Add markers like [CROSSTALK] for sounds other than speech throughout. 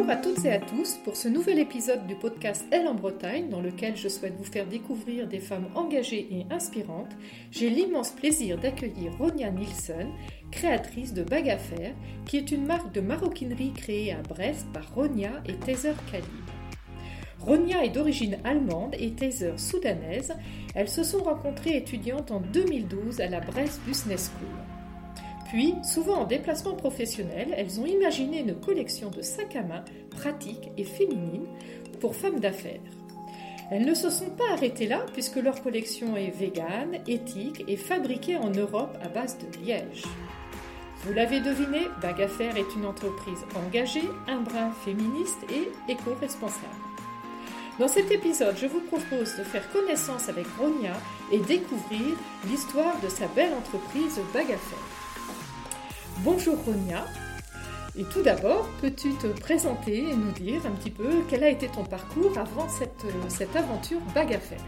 Bonjour à toutes et à tous pour ce nouvel épisode du podcast Elle en Bretagne dans lequel je souhaite vous faire découvrir des femmes engagées et inspirantes. J'ai l'immense plaisir d'accueillir Ronia Nielsen, créatrice de Bag à qui est une marque de maroquinerie créée à Brest par Ronia et Taser Khalid. Ronia est d'origine allemande et Taser soudanaise. Elles se sont rencontrées étudiantes en 2012 à la Brest Business School. Puis, souvent en déplacement professionnel, elles ont imaginé une collection de sacs à main pratiques et féminines pour femmes d'affaires. Elles ne se sont pas arrêtées là puisque leur collection est végane, éthique et fabriquée en Europe à base de liège. Vous l'avez deviné, Bag Affaires est une entreprise engagée, un brin féministe et éco-responsable. Dans cet épisode, je vous propose de faire connaissance avec Ronia et découvrir l'histoire de sa belle entreprise Bag Affaires. Bonjour Ronia. Et tout d'abord, peux-tu te présenter et nous dire un petit peu quel a été ton parcours avant cette, cette aventure bague à faire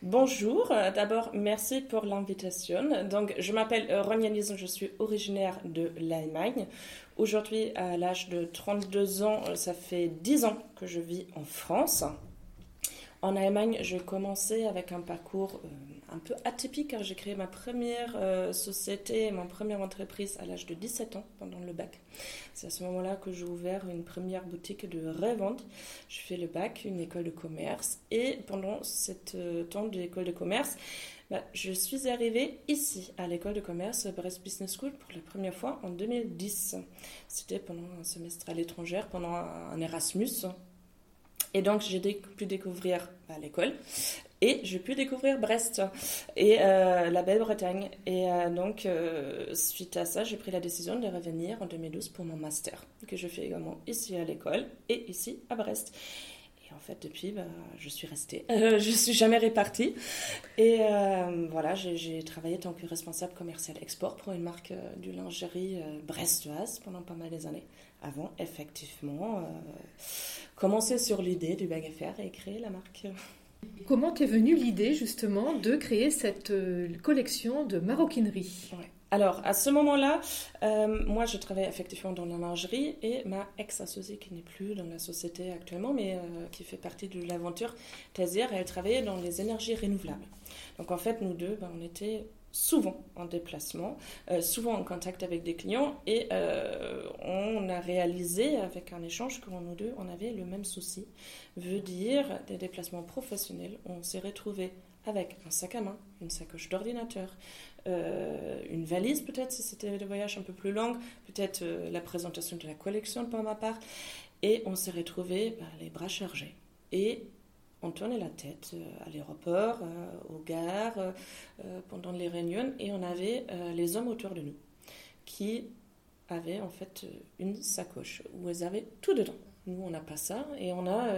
Bonjour, d'abord merci pour l'invitation. Donc je m'appelle Ronia Nielsen, je suis originaire de l'Allemagne. Aujourd'hui, à l'âge de 32 ans, ça fait 10 ans que je vis en France. En Allemagne, j'ai commencé avec un parcours euh, un peu atypique car j'ai créé ma première euh, société, ma première entreprise à l'âge de 17 ans pendant le bac. C'est à ce moment-là que j'ai ouvert une première boutique de revente. Je fais le bac, une école de commerce et pendant ce euh, temps de l'école de commerce, bah, je suis arrivée ici à l'école de commerce Brest Business School pour la première fois en 2010. C'était pendant un semestre à l'étranger, pendant un Erasmus. Et donc, j'ai pu découvrir bah, l'école et j'ai pu découvrir Brest et euh, la belle Bretagne. Et euh, donc, euh, suite à ça, j'ai pris la décision de revenir en 2012 pour mon master, que je fais également ici à l'école et ici à Brest. Et en fait, depuis, bah, je suis restée. [LAUGHS] je suis jamais répartie. Et voilà, j'ai travaillé tant que responsable commercial export pour une marque du lingerie brestoise pendant pas mal d'années. Avant, effectivement, commencer sur l'idée du bag faire et créer la marque. Comment t'es venue l'idée justement de créer cette euh, collection de maroquinerie? Alors à ce moment-là, euh, moi je travaillais effectivement dans la lingerie et ma ex-associée qui n'est plus dans la société actuellement mais euh, qui fait partie de l'aventure Tazier, elle travaillait dans les énergies renouvelables. Donc en fait nous deux, ben, on était souvent en déplacement, euh, souvent en contact avec des clients et on a réalisé avec un échange que nous deux, on avait le même souci, veut dire des déplacements professionnels. On s'est retrouvé avec un sac à main, une sacoche d'ordinateur, euh, une valise peut-être si c'était des voyages un peu plus longs, peut-être la présentation de la collection pour ma part, et on s'est retrouvé bah, les bras chargés. Et on tournait la tête euh, à l'aéroport, euh, aux gares, euh, pendant les réunions, et on avait les hommes autour de nous qui avaient en fait une sacoche où ils avaient tout dedans. Nous, on n'a pas ça et on a,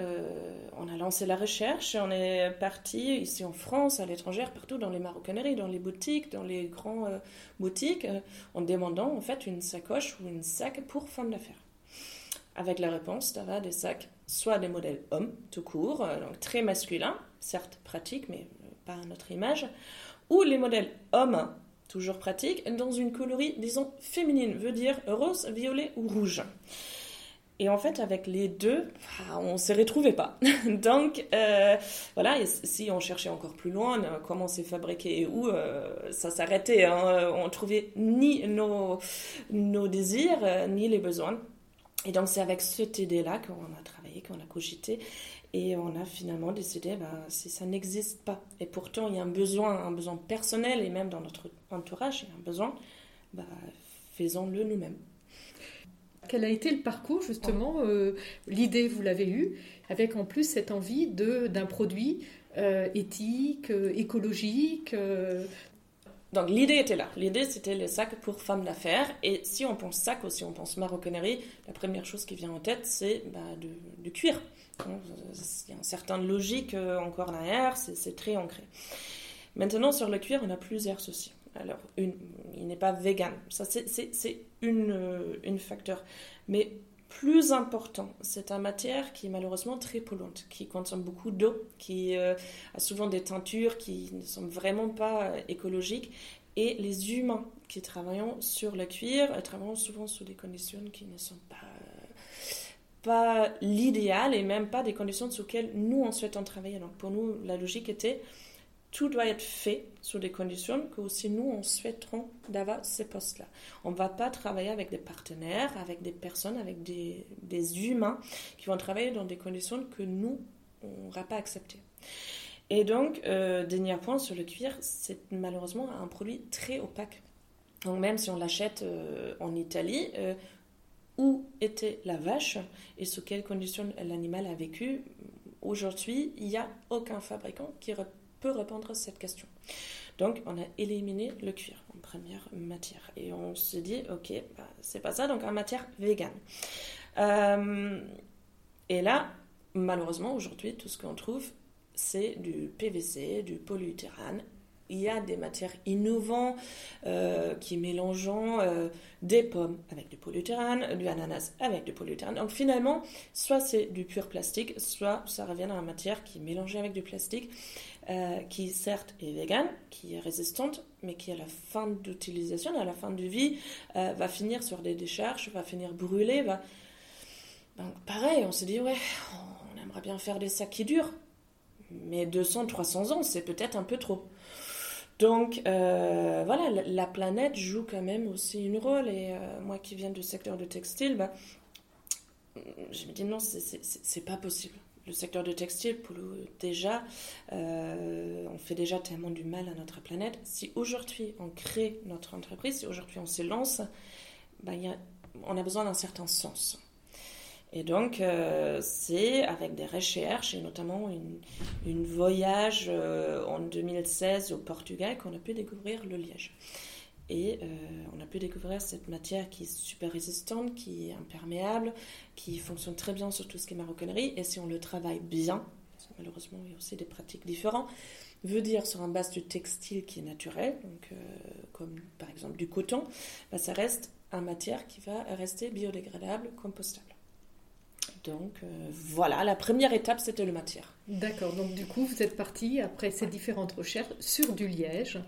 on a lancé la recherche et on est parti ici en France, à l'étranger, partout dans les maroquineries, dans les boutiques, dans les grandes boutiques, en demandant en fait une sacoche ou une sac pour femmes d'affaires. Avec la réponse d'avoir des sacs soit des modèles hommes tout court, euh, donc très masculins, certes pratiques, mais euh, pas à notre image, ou les modèles hommes, toujours pratiques, dans une colorie, disons, féminine, veut dire rose, violet ou rouge. Et en fait, avec les deux, ah, on ne se retrouvait pas. [LAUGHS] Donc, euh, voilà, si on cherchait encore plus loin, comment c'est fabriqué et où, ça s'arrêtait. Hein. On ne trouvait ni nos, nos désirs, ni les besoins. Et donc, c'est avec cette idée-là qu'on a travaillé, qu'on a cogité. Et on a finalement décidé, bah, si ça n'existe pas, et pourtant il y a un besoin, un besoin personnel, et même dans notre entourage, il y a un besoin, bah, faisons-le nous-mêmes. Quel a été le parcours justement euh, L'idée, vous l'avez eue, avec en plus cette envie d'un produit euh, éthique, euh, écologique, donc l'idée était là. L'idée c'était les sacs pour femmes d'affaires. Et si on pense sac ou si on pense maroquinerie, la première chose qui vient en tête c'est bah, du, cuir. Il y a une certaine logique encore derrière, c'est très ancré. Maintenant sur le cuir on a plusieurs soucis. Alors il n'est pas vegan, ça c'est euh, une facteur. Mais plus important, c'est une matière qui est malheureusement très polluante, qui consomme beaucoup d'eau, qui euh, a souvent des teintures qui ne sont vraiment pas euh, écologiques. Et les humains qui travaillent sur le cuir travaillent souvent sous des conditions qui ne sont pas pas l'idéal et même pas des conditions sous lesquelles nous, on souhaite en travailler. Donc pour nous, la logique était, tout doit être fait sous des conditions que aussi nous, on souhaiterons d'avoir ces postes-là. On ne va pas travailler avec des partenaires, avec des personnes, avec des, des humains qui vont travailler dans des conditions que nous, on n'aura pas acceptées. Et donc, euh, dernier point sur le cuir, c'est malheureusement un produit très opaque. Donc même si on l'achète euh, en Italie, euh, où était la vache et sous quelles conditions l'animal a vécu, aujourd'hui, il n'y a aucun fabricant qui peut répondre à cette question. Donc, on a éliminé le cuir en première matière. Et on se dit, ok, bah, c'est pas ça, donc en matière végane. Euh, et là, malheureusement, aujourd'hui, tout ce qu'on trouve, c'est du PVC, du polyuthérane il y a des matières innovantes euh, qui mélangent euh, des pommes avec du polyuthérane, du ananas avec du polyuthérane. Donc finalement, soit c'est du pur plastique, soit ça revient à une matière qui est mélangée avec du plastique, euh, qui certes est vegan, qui est résistante, mais qui à la fin d'utilisation, à la fin de vie, va finir sur des décharges, va finir brûler. Va... Donc pareil, on s'est dit, ouais, on aimerait bien faire des sacs qui durent. Mais 200, 300 ans, c'est peut-être un peu trop. Donc euh, voilà, la, planète joue quand même aussi une rôle. Et euh, moi qui viens du secteur du textile, bah, je me dis non, c'est pas possible. Le secteur du textile, déjà, euh, on fait déjà tellement du mal à notre planète. Si aujourd'hui on crée notre entreprise, si aujourd'hui on se lance, bah, on a besoin d'un certain sens. Et donc, euh, c'est avec des recherches et notamment une, voyage euh, en 2016 au Portugal qu'on a pu découvrir le liège. Et euh, on a pu découvrir cette matière qui est super résistante, qui est imperméable, qui fonctionne très bien sur tout ce qui est maroquinerie. Et si on le travaille bien, malheureusement il y a aussi des pratiques différentes, veut dire sur un base du textile qui est naturel, donc, comme par exemple du coton, bah, ça reste une matière qui va rester biodégradable, compostable. Donc euh, voilà, la première étape, c'était le matière. D'accord, donc du coup, vous êtes parti après ces différentes recherches sur du liège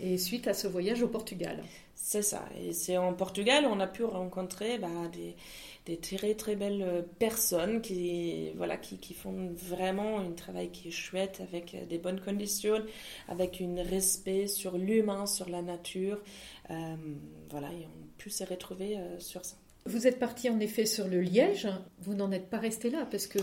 et suite à ce voyage au Portugal. C'est ça, et c'est en Portugal on a pu rencontrer bah, des, très très belles euh, personnes qui, voilà, qui, qui, font vraiment un travail qui est chouette avec euh, des bonnes conditions, avec un respect sur l'humain, sur la nature. voilà, et on a pu se retrouver sur ça. Vous êtes parti en effet sur le liège. Vous n'en êtes pas resté là parce que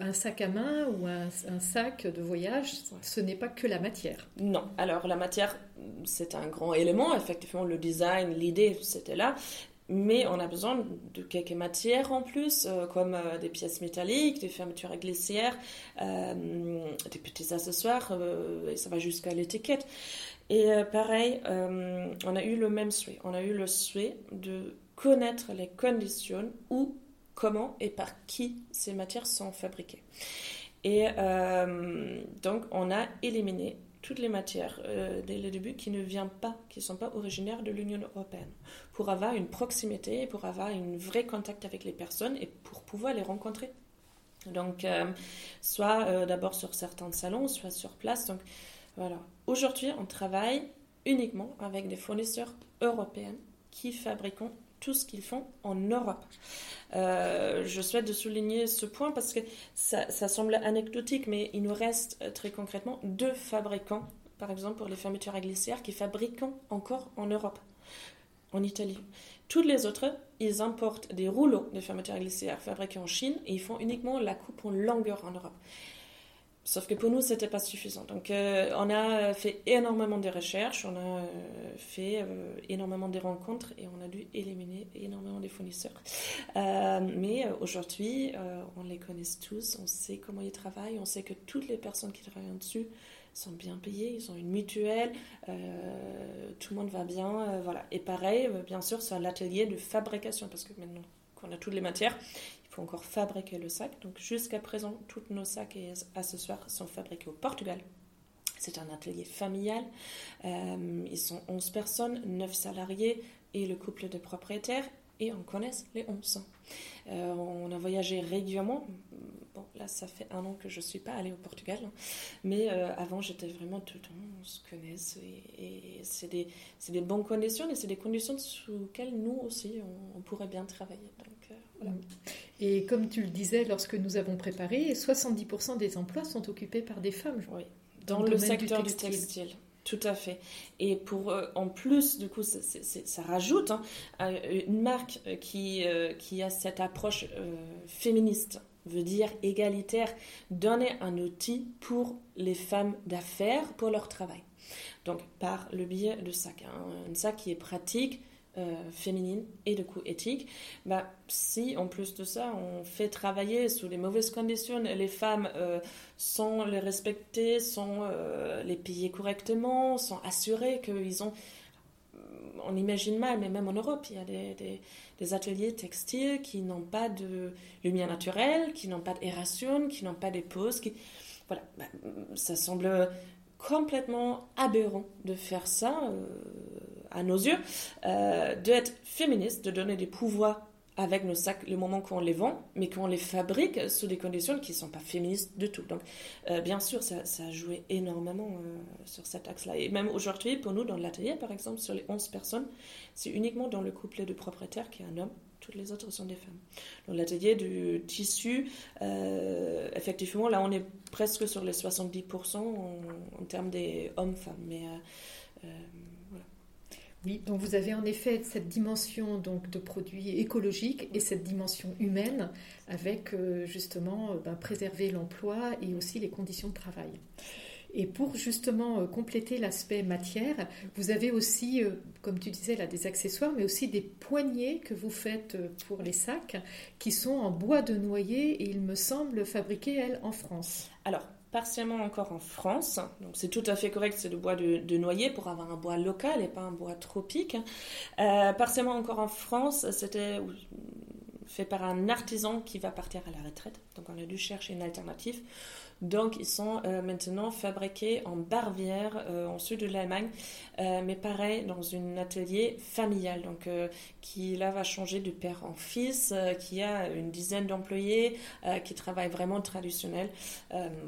un sac à main ou un, sac de voyage, ce n'est pas que la matière. Non. Alors la matière, c'est un grand élément. Effectivement, le design, l'idée, c'était là. Mais on a besoin de quelques matières en plus, euh, comme euh, des pièces métalliques, des fermetures à glissière, euh, des petits accessoires, et ça va jusqu'à l'étiquette. Et pareil, on a eu le même souhait. On a eu le souhait de connaître les conditions où, comment et par qui ces matières sont fabriquées. Et euh, donc, on a éliminé toutes les matières euh, dès le début qui ne viennent pas, qui ne sont pas originaires de l'Union européenne, pour avoir une proximité, pour avoir un vrai contact avec les personnes et pour pouvoir les rencontrer. Donc, euh, soit d'abord sur certains salons, soit sur place. Donc, voilà. Aujourd'hui, on travaille uniquement avec des fournisseurs européens qui fabriquent tout ce qu'ils font en Europe. Euh, je souhaite de souligner ce point parce que ça, semble anecdotique, mais il nous reste euh, très concrètement deux fabricants, par exemple pour les fermetures à glissière, qui fabriquent encore en Europe, en Italie. Toutes les autres, ils importent des rouleaux de fermetures à glissière fabriqués en Chine et ils font uniquement la coupe en longueur en Europe. Sauf que pour nous, ce n'était pas suffisant. Donc, euh, on a fait énormément de recherches, on a euh, fait euh, énormément de rencontres et on a dû éliminer énormément de fournisseurs. mais aujourd'hui, on les connaît tous, on sait comment ils travaillent, on sait que toutes les personnes qui travaillent dessus sont bien payées, ils ont une mutuelle, tout le monde va bien. voilà. Et pareil, bien sûr, sur l'atelier de fabrication, parce que maintenant qu'on a toutes les matières, encore fabriquer le sac. Donc jusqu'à présent, tous nos sacs et accessoires sont fabriqués au Portugal. C'est un atelier familial. Euh, ils sont 11 personnes, 9 salariés et le couple de propriétaires. et on connaît les 11 euh, on a voyagé régulièrement. Bon, là, ça fait un an que je ne suis pas allée au Portugal. Hein. Mais euh, avant, j'étais vraiment tout le temps, on se connaît. Et, c'est des, des, bonnes conditions et c'est des conditions sous lesquelles nous aussi, on, pourrait bien travailler. Donc, voilà. Et comme tu le disais lorsque nous avons préparé, 70% des emplois sont occupés par des femmes. Oui, dans, le, secteur du textile. Tout à fait. Et pour euh, en plus, du coup, ça rajoute hein, une marque euh, qui, euh, qui a cette approche féministe, veut dire égalitaire, donner un outil pour les femmes d'affaires pour leur travail. Donc par le biais de sac, hein, un sac qui est pratique, euh, féminine et de coup éthique, bah, si en plus de ça on fait travailler sous les mauvaises conditions les femmes euh, sans les respecter, sans euh, les payer correctement, sans assurer qu'ils ont... On imagine mal, mais même en Europe, il y a des, des, ateliers textiles qui n'ont pas de lumière naturelle, qui n'ont pas d'aération, qui n'ont pas de pauses. Voilà, bah, ça semble complètement aberrant de faire ça à nos yeux, euh, d'être féministe, de donner des pouvoirs avec nos sacs le moment qu'on les vend, mais qu'on les fabrique sous des conditions qui ne sont pas féministes du tout. Donc, euh, bien sûr, ça, a joué énormément euh, sur cet axe-là. Et même aujourd'hui, pour nous, dans l'atelier, par exemple, sur les 11 personnes, c'est uniquement dans le couplet de propriétaires qui est un homme. Toutes les autres sont des femmes. Dans l'atelier du tissu, effectivement, là, on est presque sur les 70% en, en termes des hommes-femmes. Mais donc vous avez en effet cette dimension donc de produits écologiques et cette dimension humaine avec euh, justement euh, ben, préserver l'emploi et aussi les conditions de travail. Et pour justement euh, compléter l'aspect matière, vous avez aussi, comme tu disais là, des accessoires, mais aussi des poignées que vous faites pour les sacs qui sont en bois de noyer et il me semble fabriqués, elles, en France. Alors, partiellement encore en France. Donc c'est tout à fait correct, c'est le bois de, noyer pour avoir un bois local et pas un bois tropique. Euh, partiellement encore en France, c'était fait par un artisan qui va partir à la retraite. Donc on a dû chercher une alternative. Donc, ils sont euh, maintenant fabriqués en Barvière, euh, en sud de l'Allemagne, euh, mais pareil, dans un atelier familial, donc qui là va changer de père en fils, qui a une dizaine d'employés, qui travaille vraiment traditionnel.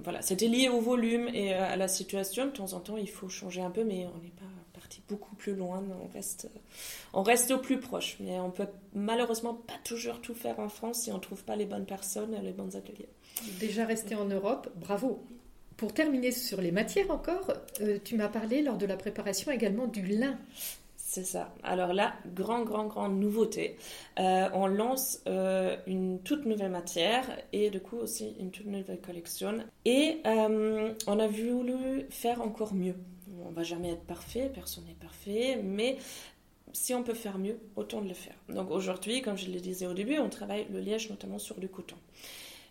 voilà, c'était lié au volume et à la situation. De temps en temps, il faut changer un peu, mais on n'est pas parti beaucoup plus loin. On reste, on reste au plus proche, mais on peut malheureusement pas toujours tout faire en France si on trouve pas les bonnes personnes et les bons ateliers. Déjà resté en Europe, bravo. Pour terminer sur les matières encore, euh, tu m'as parlé lors de la préparation également du lin. C'est ça. Alors là, grand, grand, grande nouveauté. Euh, on lance euh, une toute nouvelle matière et du coup aussi une toute nouvelle collection. Et on a voulu faire encore mieux. On va jamais être parfait, personne n'est parfait, mais si on peut faire mieux, autant de le faire. Donc aujourd'hui, comme je le disais au début, on travaille le liège notamment sur du coton.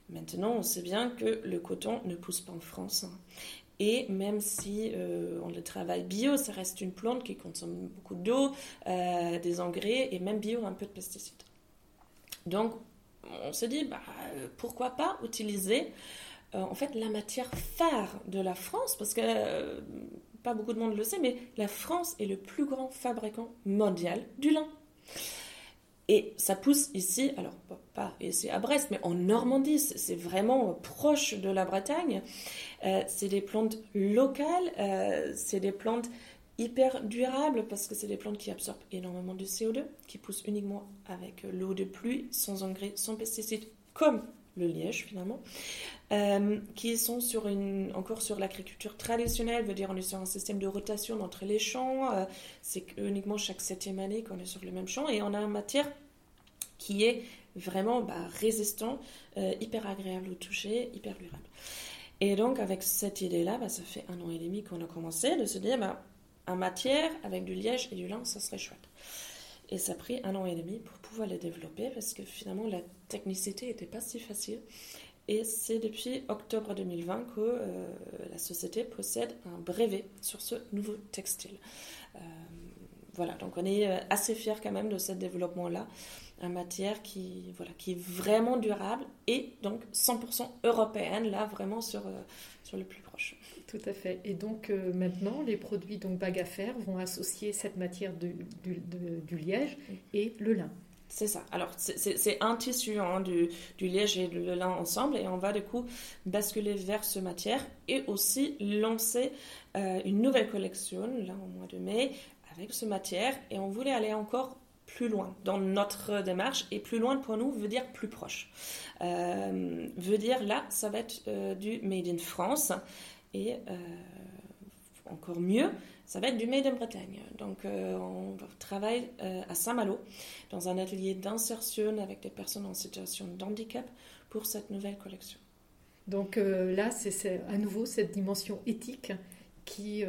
Maintenant, on sait bien que le coton ne pousse pas en France. Et même si euh, on le travaille bio, ça reste une plante qui consomme beaucoup d'eau, euh, des engrais et même bio un peu de pesticides. Donc, on s'est dit, bah, pourquoi pas utiliser euh, en fait la matière phare de la France, parce que pas beaucoup de monde le sait, mais la France est le plus grand fabricant mondial du lin. Et ça pousse ici, alors pas ici à Brest, mais en Normandie, c'est vraiment proche de la Bretagne. Euh, c'est des plantes locales, euh, c'est des plantes hyper durables parce que c'est des plantes qui absorbent énormément de CO2, qui poussent uniquement avec l'eau de pluie, sans engrais, sans pesticides, comme le liège finalement, euh, qui sont encore sur l'agriculture traditionnelle, veut dire on est sur un système de rotation entre les champs, euh, c'est uniquement chaque septième année qu'on est sur le même champ, et on a une matière qui est vraiment bah, résistant, euh, hyper agréable au toucher, hyper durable. Et donc avec cette idée-là, bah, ça fait un an et demi qu'on a commencé de se dire, bah, matière, avec du liège et du lin, ça serait chouette. Et ça a pris un an et demi pour pouvoir les développer parce que finalement la technicité n'était pas si facile. Et c'est depuis octobre 2020 que euh, la société possède un brevet sur ce nouveau textile. Euh, voilà, donc on est euh, assez fiers quand même de ce développement-là, en matière qui, voilà, qui est vraiment durable et donc 100% européenne, là vraiment sur, sur le plus proche. Tout à fait. Et donc maintenant, les produits donc bague à fer vont associer cette matière du liège et le lin. C'est ça. Alors, c'est un tissu, hein, du, du, liège et du lin ensemble, et on va du coup basculer vers ce matière et aussi lancer euh, une nouvelle collection, là, au mois de mai, ce matière, et on voulait aller encore plus loin dans notre démarche, et plus loin pour nous veut dire plus proche. Euh, veut dire, là, ça va être euh, du Made in France, et encore mieux, ça va être du Made in Bretagne. Donc, euh, on travaille euh, à Saint-Malo, dans un atelier d'insertion avec des personnes en situation de handicap pour cette nouvelle collection. Donc euh, là, c'est à nouveau cette dimension éthique qui,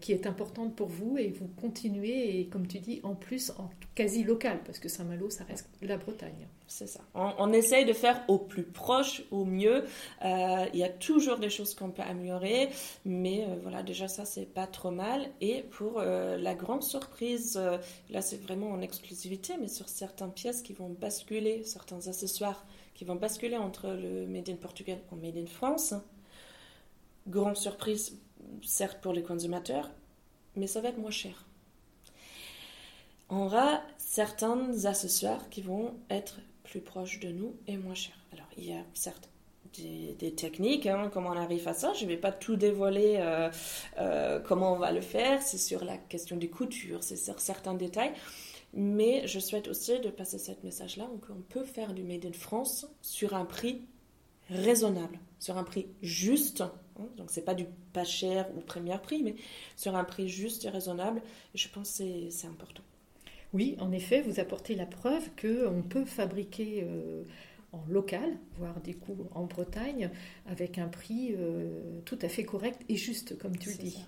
qui est importante pour vous et vous continuez, et comme tu dis, en plus en quasi local, parce que Saint-Malo, ça reste la Bretagne. C'est ça. On, essaye de faire au plus proche, au mieux. Euh, il y a toujours des choses qu'on peut améliorer, mais euh, voilà, déjà ça, c'est pas trop mal. Et pour euh, la grande surprise, là, c'est vraiment en exclusivité, mais sur certaines pièces qui vont basculer, certains accessoires qui vont basculer entre le Made in Portugal et Made in France. Grande surprise, certes pour les consommateurs, mais ça va être moins cher. On aura certains accessoires qui vont être plus proche de nous et moins cher. Alors, il y a certes des, techniques, hein, comment on arrive à ça. Je ne vais pas tout dévoiler euh, euh, comment on va le faire. C'est sur la question des coutures, c'est sur certains détails. Mais je souhaite aussi de passer ce message-là qu'on peut faire du Made in France sur un prix raisonnable, sur un prix juste. Hein. donc, c'est pas du pas cher ou premier prix, mais sur un prix juste et raisonnable. je pense que c'est important. Oui, en effet, vous apportez la preuve qu'on peut fabriquer euh, en local, voire des coûts en Bretagne, avec un prix euh, tout à fait correct et juste, comme tu le dis.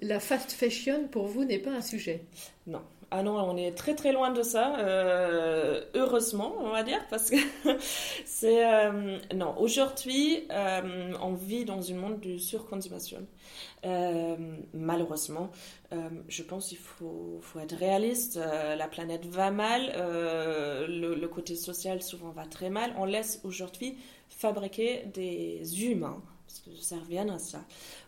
La fast fashion, pour vous, n'est pas un sujet? Non, ah non, on est très très loin de ça, euh, heureusement, on va dire, parce que [LAUGHS] c'est... Euh, non, aujourd'hui, euh, on vit dans un monde de surconsommation. malheureusement, je pense qu'il faut, faut, être réaliste. la planète va mal, le, côté social souvent va très mal. On laisse aujourd'hui fabriquer des humains, parce que ça revient à ça,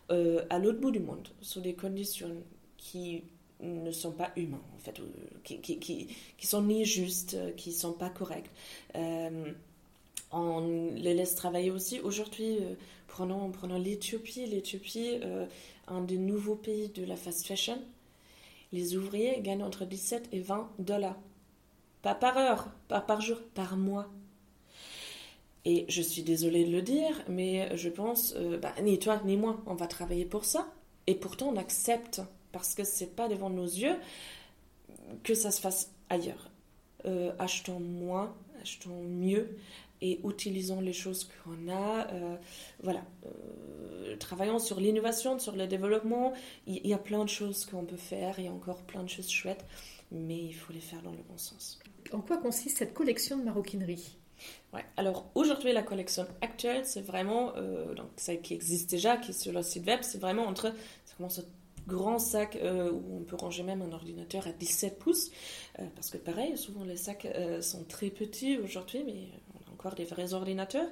à l'autre bout du monde, sous des conditions qui ne sont pas humains, en fait, euh, qui, qui, qui, sont ni justes, euh, qui ne sont pas corrects. Euh, on les laisse travailler aussi. Aujourd'hui, prenons, l'Éthiopie. L'Éthiopie, un des nouveaux pays de la fast fashion. Les ouvriers gagnent entre 17 et 20 dollars. Pas par heure, pas par jour, par mois. Et je suis désolée de le dire, mais je pense, bah, ni toi ni moi, on va travailler pour ça. Et pourtant, on accepte parce que c'est pas devant nos yeux que ça se fasse ailleurs. Euh, achetons moins, achetons mieux et utilisons les choses qu'on a. Euh, voilà, euh, travaillons sur l'innovation, sur le développement. Il y, a plein de choses qu'on peut faire, il y a encore plein de choses chouettes, mais il faut les faire dans le bon sens. En quoi consiste cette collection de maroquinerie? Ouais. Alors aujourd'hui, la collection actuelle, c'est vraiment, donc celle qui existe déjà, qui est sur le site web, c'est vraiment entre, ça commence grand sac euh, où on peut ranger même un ordinateur à 17 pouces. Euh, parce que pareil, souvent les sacs euh, sont très petits aujourd'hui, mais on a encore des vrais ordinateurs.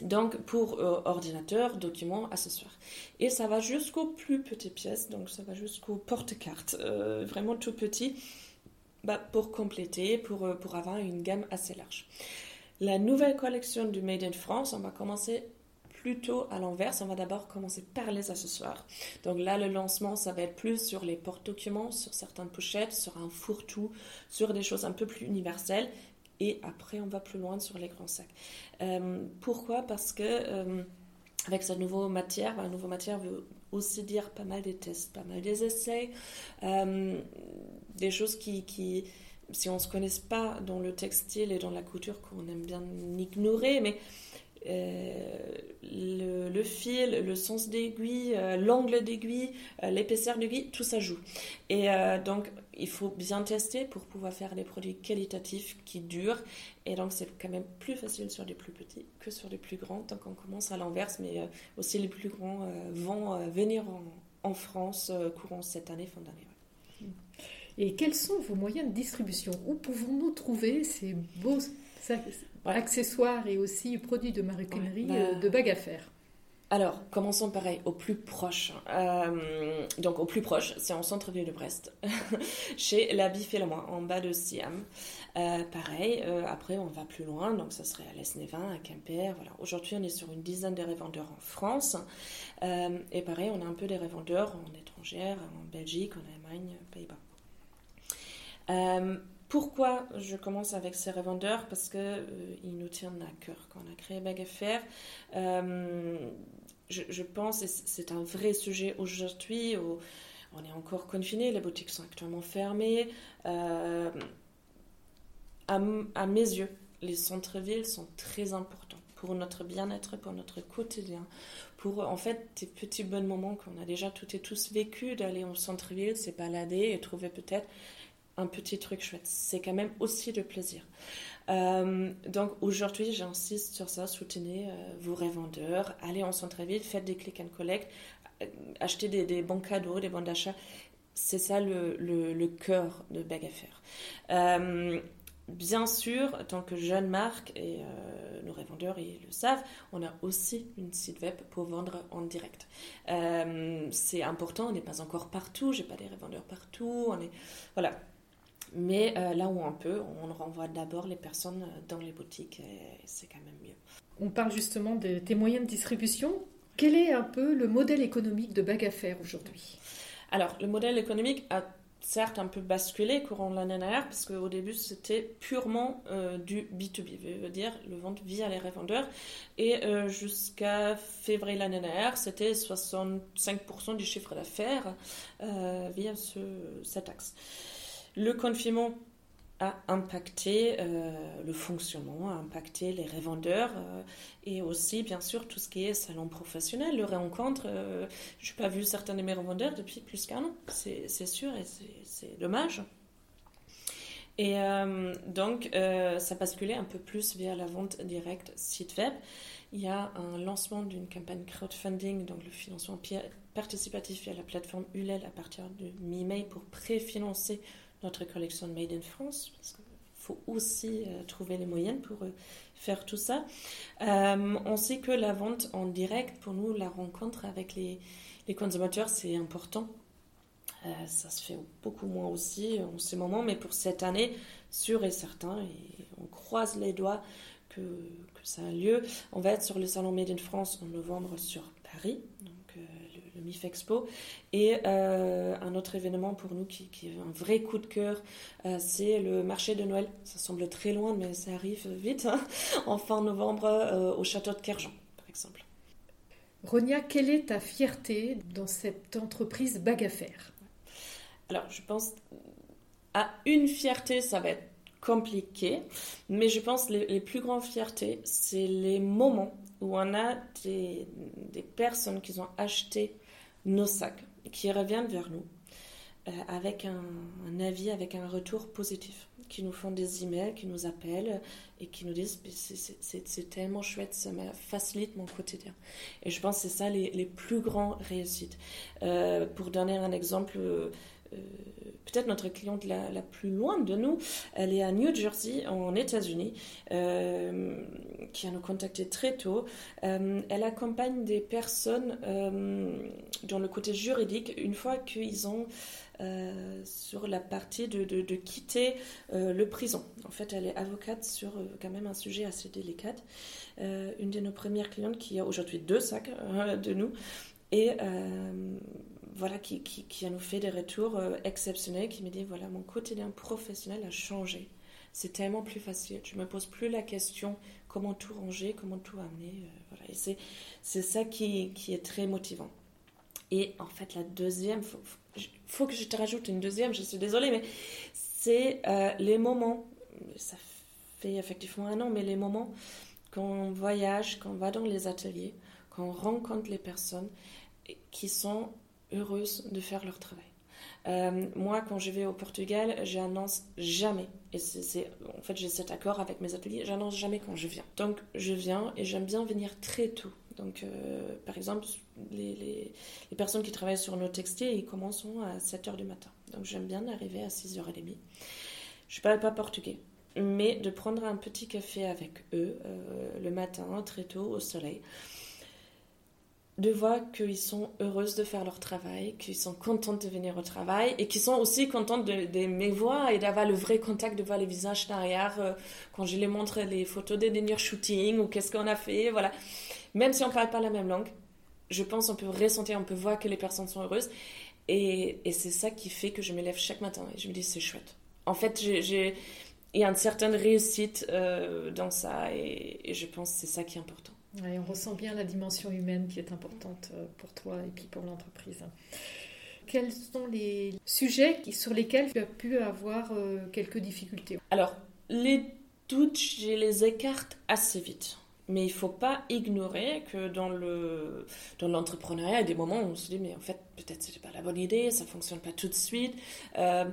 Donc pour ordinateur, documents, accessoires. Et ça va jusqu'aux plus petites pièces, donc ça va jusqu'aux porte-cartes, vraiment tout petit, bah, pour compléter, pour, pour avoir une gamme assez large. La nouvelle collection du Made in France, on va commencer plutôt à l'envers. On va d'abord commencer par les accessoires. Donc là, le lancement, ça va être plus sur les porte-documents, sur certaines pochettes, sur un fourre-tout, sur des choses un peu plus universelles. Et après, on va plus loin sur les grands sacs. Euh, pourquoi? Parce que euh, avec cette nouvelle matière, la nouvelle matière veut aussi dire pas mal des tests, pas mal des essais, euh, des choses qui, qui si on ne se connaisse pas dans le textile et dans la couture, qu'on aime bien ignorer, mais euh, le, fil, le sens d'aiguille, euh, l'angle d'aiguille, euh, l'épaisseur d'aiguille, tout ça joue. Et donc, il faut bien tester pour pouvoir faire des produits qualitatifs qui durent. Et donc, c'est quand même plus facile sur des plus petits que sur des plus grands, tant qu'on commence à l'inverse. Mais aussi, les plus grands vont venir en, France courant cette année, fin d'année. Et quels sont vos moyens de distribution? Où pouvons-nous trouver ces beaux accessoires et aussi produits de maroquinerie bah, euh, de bague à faire alors, commençons pareil, au plus proche. Euh, donc, au plus proche, c'est en centre-ville de Brest, [LAUGHS] chez la Bifélamois, en bas de Siam. Euh, pareil, euh, après, on va plus loin, donc ça serait à l'Esnévin, à Quimper. Voilà. Aujourd'hui, on est sur une dizaine de revendeurs en France. et pareil, on a un peu des revendeurs en étrangère, en Belgique, en Allemagne, Pays-Bas. Pourquoi je commence avec ces revendeurs? Parce qu'ils euh, nous tiennent à cœur. Quand on a créé Bag euh, je, pense, et c'est un vrai sujet aujourd'hui, on est encore confiné, les boutiques sont actuellement fermées. Euh, à, mes yeux, les centres-villes sont très importants pour notre bien-être, pour notre quotidien, pour en fait des petits bons moments qu'on a déjà toutes et tous vécu, d'aller au centre-ville, se balader et trouver peut-être un petit truc chouette. C'est quand même aussi de plaisir. Euh, donc aujourd'hui, j'insiste sur ça, soutenez euh, vos revendeurs, allez en centre-ville, faites des click and collect, euh, achetez des, bons cadeaux, des bons d'achat. C'est ça le, le, cœur de Bag bien sûr, tant que jeune marque, et nos revendeurs ils le savent, on a aussi une site web pour vendre en direct. c'est important, on n'est pas encore partout, j'ai pas des revendeurs partout, on est voilà, mais euh, là où on peut, on renvoie d'abord les personnes euh, dans les boutiques et c'est quand même mieux. On parle justement de tes moyens de distribution. Quel est un peu le modèle économique de Bag à aujourd'hui? Alors, le modèle économique a certes un peu basculé courant l'année dernière, parce qu'au début c'était purement euh, du B2B, veut dire le vente via les revendeurs. Et jusqu'à février l'année dernière, c'était 65% du chiffre d'affaires via ce, cet axe. Le confinement a impacté euh, le fonctionnement, a impacté les revendeurs euh, et aussi, bien sûr, tout ce qui est salon professionnel, le rencontre. Euh, je n'ai pas vu certains de mes revendeurs depuis plus qu'un an, c'est sûr, et c'est dommage. Et donc, ça basculait un peu plus vers la vente directe site web. Il y a un lancement d'une campagne crowdfunding, donc le financement participatif via la plateforme ULEL à partir de mi-mai pour préfinancer notre collection Made in France, parce qu'il faut aussi euh, trouver les moyens pour euh, faire tout ça. Euh, on sait que la vente en direct, pour nous, la rencontre avec les, consommateurs, c'est important. ça se fait beaucoup moins aussi en ce moment, mais pour cette année, sûr et certain, et on croise les doigts que ça a lieu. On va être sur le salon Made in France en novembre sur Paris. MIF Expo. Et euh, un autre événement pour nous qui, est un vrai coup de cœur, euh, c'est le marché de Noël. Ça semble très loin, mais ça arrive vite, hein, en fin novembre, euh, au château de Kerjan, par exemple. Ronia, quelle est ta fierté dans cette entreprise Bag Alors, je pense à une fierté, ça va être compliqué, mais je pense les, les plus grandes fiertés, c'est les moments où on a des, des personnes qui ont acheté nos sacs qui reviennent vers nous euh, avec un, avis, avec un retour positif, qui nous font des emails, qui nous appellent et qui nous disent c'est tellement chouette, ça facilite mon quotidien. Et je pense que c'est ça les, les, plus grands réussites. Euh, pour donner un exemple, euh, peut-être notre cliente la, plus loin de nous, elle est à New Jersey, en États-Unis, euh, qui a nous contacté très tôt. Euh, elle accompagne des personnes euh, dans le côté juridique une fois qu'ils ont sur la partie de, de, de quitter le prison. En fait, elle est avocate sur quand même un sujet assez délicat. une de nos premières clientes qui a aujourd'hui deux sacs [LAUGHS] de nous. Et voilà, qui, qui, a nous fait des retours euh, exceptionnels, qui me dit, voilà, mon quotidien professionnel a changé. C'est tellement plus facile. Je ne me pose plus la question comment tout ranger, comment tout amener. Euh, voilà. C'est, ça qui, qui, est très motivant. Et en fait, la deuxième, il faut, que je te rajoute une deuxième, je suis désolée, mais c'est euh, les moments, ça fait effectivement un an, mais les moments quand on voyage, quand on va dans les ateliers, quand on rencontre les personnes qui sont heureuses de faire leur travail. Euh, moi, quand je vais au Portugal, j'annonce jamais. Et c'est, en fait, j'ai cet accord avec mes ateliers. J'annonce jamais quand je viens. Donc, je viens et j'aime bien venir très tôt. Donc, euh, par exemple, les, personnes qui travaillent sur nos textiles, ils commencent à 7 h du matin. Donc, j'aime bien arriver à 6h30. Je parle pas portugais, mais de prendre un petit café avec eux euh, le matin, très tôt, au soleil de voir qu'ils sont heureuses de faire leur travail, qu'ils sont contentes de venir au travail et qu'ils sont aussi contentes de, de me voir et d'avoir le vrai contact, de voir les visages derrière euh, quand je les montre les photos des derniers shootings ou qu'est-ce qu'on a fait, voilà. Même si on ne parle pas la même langue, je pense on peut ressentir, on peut voir que les personnes sont heureuses et, c'est ça qui fait que je me lève chaque matin et je me dis c'est chouette. En fait, il y a une certaine réussite euh, dans ça et, et je pense que c'est ça qui est important on ressent bien la dimension humaine qui est importante euh, pour toi et puis pour l'entreprise. Quels sont les sujets sur lesquels tu as pu avoir euh, quelques difficultés? Alors, les doutes, je les écarte assez vite. Mais il ne faut pas ignorer que dans, le, dans l'entrepreneuriat, il y a des moments où on se dit, mais en fait, peut-être ce n'était pas la bonne idée, ça ne fonctionne pas tout de suite. Euh,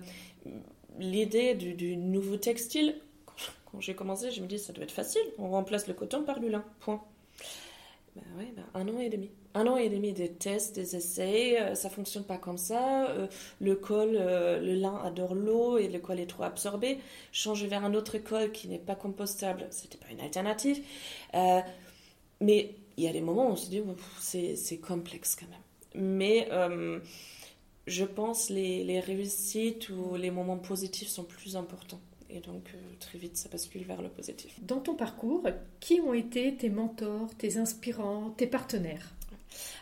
l'idée du, du, nouveau textile, quand j'ai commencé, je me dis, ça doit être facile, on remplace le coton par du lin, point. Oui, ben un an et demi. Un an et demi des tests, des essais, euh, ça fonctionne pas comme ça. Euh, le col, euh, le lin adore l'eau et le col est trop absorbé. Changer vers un autre col qui n'est pas compostable, c'était pas une alternative. mais il y a des moments où on se dit, c'est complexe quand même. Mais je pense les, les réussites ou les moments positifs sont plus importants. Et donc, euh, très vite, ça bascule vers le positif. Dans ton parcours, qui ont été tes mentors, tes inspirants, tes partenaires?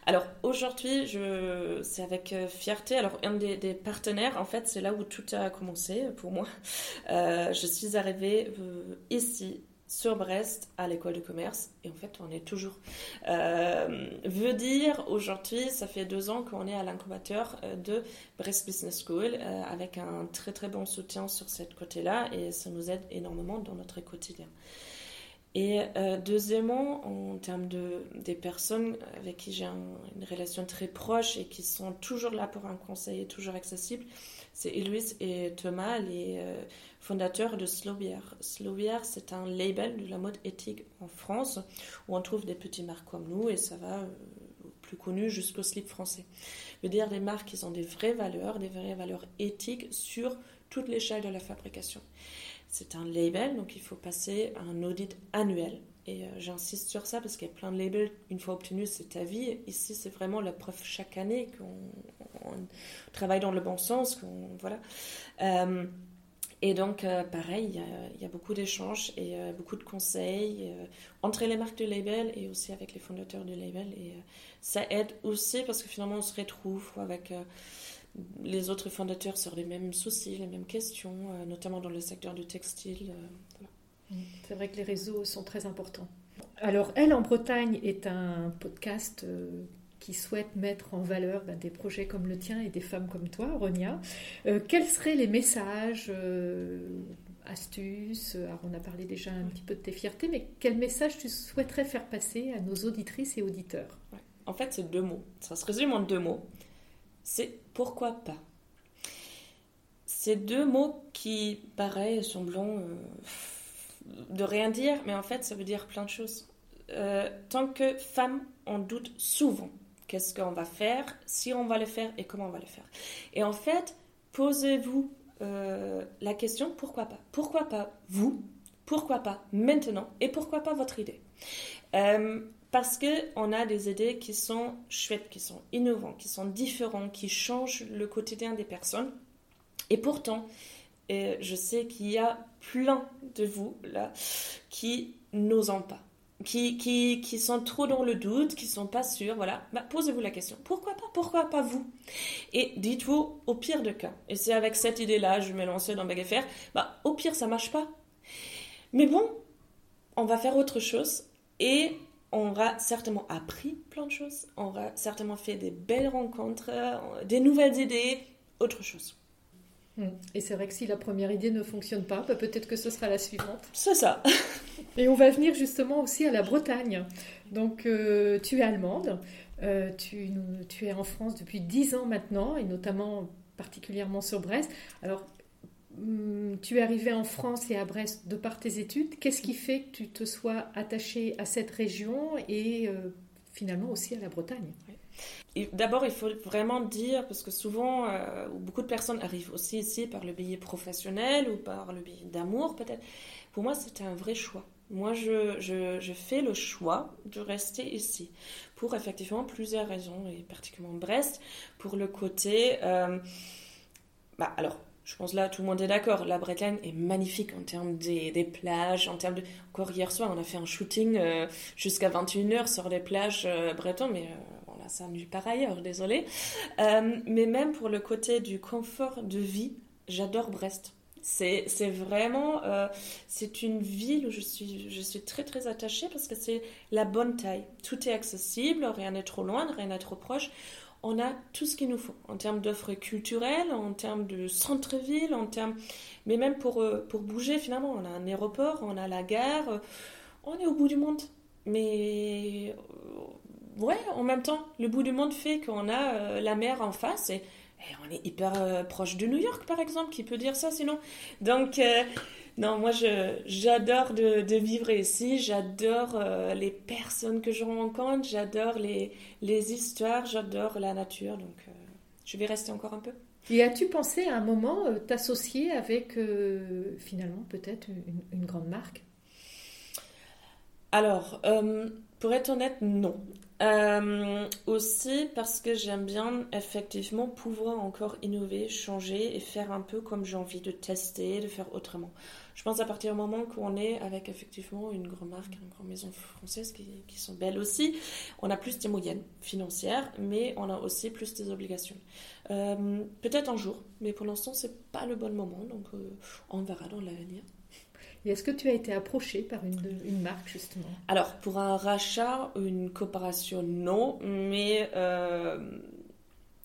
Alors aujourd'hui, je... c'est avec euh, fierté. Alors un des, partenaires, en fait, c'est là où tout a commencé pour moi. Euh, je suis arrivée ici sur Brest à l'école de commerce et en fait on est toujours. Euh, veut dire aujourd'hui ça fait deux ans qu'on est à l'incubateur euh, de Brest Business School euh, avec un très très bon soutien sur cette côté là et ça nous aide énormément dans notre quotidien. Et deuxièmement en termes de des personnes avec qui j'ai une relation très proche et qui sont toujours là pour un conseil et toujours accessible c'est Eloise et Thomas les fondateur de Slovier. Slovier, c'est un label de la mode éthique en France où on trouve des petits marques comme nous et ça va euh, plus connu jusqu'au slip français. Je veux dire des marques qui ont des vraies valeurs, des vraies valeurs éthiques sur toute l'échelle de la fabrication. C'est un label, donc il faut passer à un audit annuel. Et euh, j'insiste sur ça parce qu'il y a plein de labels, une fois obtenu, c'est ta vie. Ici, c'est vraiment la preuve chaque année qu'on travaille dans le bon sens. voilà. Euh, et donc, euh, pareil, il y, a, beaucoup d'échanges et euh, beaucoup de conseils euh, entre les marques de label et aussi avec les fondateurs du label. Et ça aide aussi parce que finalement, on se retrouve avec les autres fondateurs sur les mêmes soucis, les mêmes questions, notamment dans le secteur du textile. C'est vrai que les réseaux sont très importants. Alors, Elle en Bretagne est un podcast qui souhaitent mettre en valeur ben, des projets comme le tien et des femmes comme toi, Ronia. Euh, quels seraient les messages, euh, astuces Alors, on a parlé déjà un petit peu de tes fiertés, mais quel message tu souhaiterais faire passer à nos auditrices et auditeurs? En fait, c'est deux mots. Ça se résume en deux mots. C'est pourquoi pas. C'est deux mots qui, pareil, semblent euh, de rien dire, mais en fait, ça veut dire plein de choses. tant que femme, on doute souvent Qu'est-ce qu'on va faire, si on va le faire et comment on va le faire. Et en fait, posez-vous euh, la question pourquoi pas? Pourquoi pas vous? Pourquoi pas maintenant? Et pourquoi pas votre idée? Euh, Parce qu'on a des idées qui sont chouettes, qui sont innovantes, qui sont différentes, qui changent le quotidien des personnes. Et pourtant, euh, je sais qu'il y a plein de vous là qui n'osent pas qui, qui, qui, sont trop dans le doute, qui sont pas sûrs, voilà, bah, posez-vous la question. Pourquoi pas? Pourquoi pas vous? Et dites-vous, au pire de cas, et c'est avec cette idée-là, je me lancer dans faire bah, au pire, ça marche pas. Mais bon, on va faire autre chose et on aura certainement appris plein de choses, on aura certainement fait des belles rencontres, euh, des nouvelles idées, autre chose. Hmm. Et c'est vrai que si la première idée ne fonctionne pas, bah, peut-être que ce sera la suivante. C'est ça. [LAUGHS] Et on va venir justement aussi à la Bretagne. Donc euh, tu es allemande, euh, tu, tu, es en France depuis 10 ans maintenant, et notamment particulièrement sur Brest. Alors hmm, tu es arrivée en France et à Brest de par tes études. Qu'est-ce qui fait que tu te sois attachée à cette région et euh, finalement aussi à la Bretagne? D'abord, il faut vraiment dire, parce que souvent, euh, beaucoup de personnes arrivent aussi ici par le billet professionnel ou par le billet d'amour peut-être. Pour moi, c'était un vrai choix. Moi, je, fais le choix de rester ici pour effectivement plusieurs raisons, et particulièrement Brest, pour le côté... Euh, bah, alors, je pense là, tout le monde est d'accord. La Bretagne est magnifique en termes des, plages, en termes de... Encore hier soir, on a fait un shooting euh, jusqu'à 21h sur les plages euh, bretonnes, mais a ça nulle part ailleurs, désolé. mais même pour le côté du confort de vie, j'adore Brest. C'est vraiment, euh, c'est une ville où je suis, je suis très très attachée parce que c'est la bonne taille. Tout est accessible, rien n'est trop loin, rien n'est trop proche. On a tout ce qu'il nous faut en termes d'offres culturelles, en termes de centre-ville, en termes, mais même pour, euh, pour bouger finalement. On a un aéroport, on a la gare, euh, on est au bout du monde. Mais ouais, en même temps, le bout du monde fait qu'on a la mer en face et on est hyper euh, proche de New York, par exemple, qui peut dire ça sinon. Donc, euh, non, moi, j'adore de, de, vivre ici, j'adore euh, les personnes que je rencontre, j'adore les, les, histoires, j'adore la nature. Donc, je vais rester encore un peu. Et as-tu pensé à un moment t'associer avec, finalement, peut-être une, une, grande marque? Alors, pour être honnête, non. Euh, aussi parce que j'aime bien effectivement pouvoir encore innover, changer et faire un peu comme j'ai envie de tester, de faire autrement. Je pense à partir du moment qu'on est avec effectivement une grande marque, une grande maison française qui, sont belles aussi, on a plus des moyennes financières, mais on a aussi plus des obligations. Euh, peut-être un jour, mais pour l'instant c'est pas le bon moment, donc euh, on verra dans l'avenir est-ce que tu as été approché par une, marque justement? Alors, pour un rachat, une coopération, non, mais euh,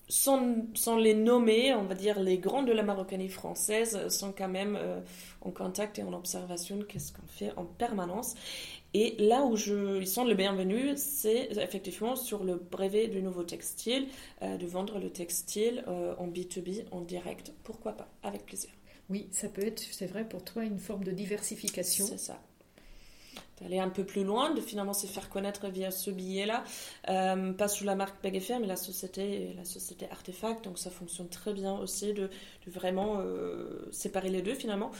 sans, les nommer, on va dire les grands de la Marocanie française sont quand même euh, en contact et en observation qu'est-ce qu'on fait en permanence. Et là où je, ils sont le bienvenus, c'est effectivement sur le brevet du nouveau textile, euh, de vendre le textile en B2B, en direct. Pourquoi pas? Avec plaisir. Oui, ça peut être, c'est vrai, pour toi, une forme de diversification. C'est ça. D'aller un peu plus loin, de finalement se faire connaître via ce billet-là, euh, pas sous la marque Bag mais la société, la société Artefact, donc ça fonctionne très bien aussi de, vraiment euh, séparer les deux finalement.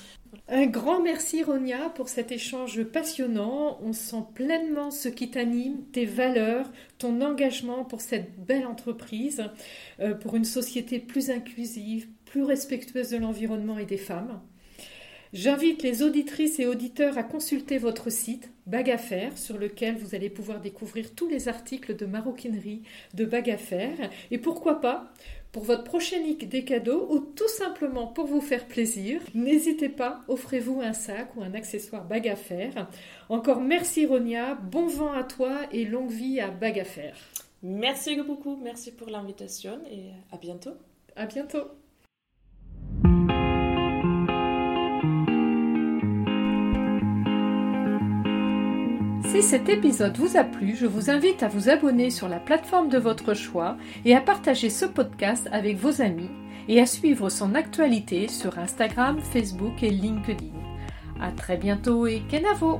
Un grand merci Ronia pour cet échange passionnant. On sent pleinement ce qui t'anime, tes valeurs, ton engagement pour cette belle entreprise, euh, pour une société plus inclusive, plus respectueuse de l'environnement et des femmes. J'invite les auditrices et auditeurs à consulter votre site Bag sur lequel vous allez pouvoir découvrir tous les articles de maroquinerie de Bag et pourquoi pas pour votre prochaine des cadeaux ou tout simplement pour vous faire plaisir. N'hésitez pas, offrez-vous un sac ou un accessoire Bag Encore merci Ronia, bon vent à toi et longue vie à Bag Merci beaucoup, merci pour l'invitation et à bientôt. À bientôt. Si cet épisode vous a plu, je vous invite à vous abonner sur la plateforme de votre choix et à partager ce podcast avec vos amis et à suivre son actualité sur Instagram, Facebook et LinkedIn. À très bientôt et Kenavo!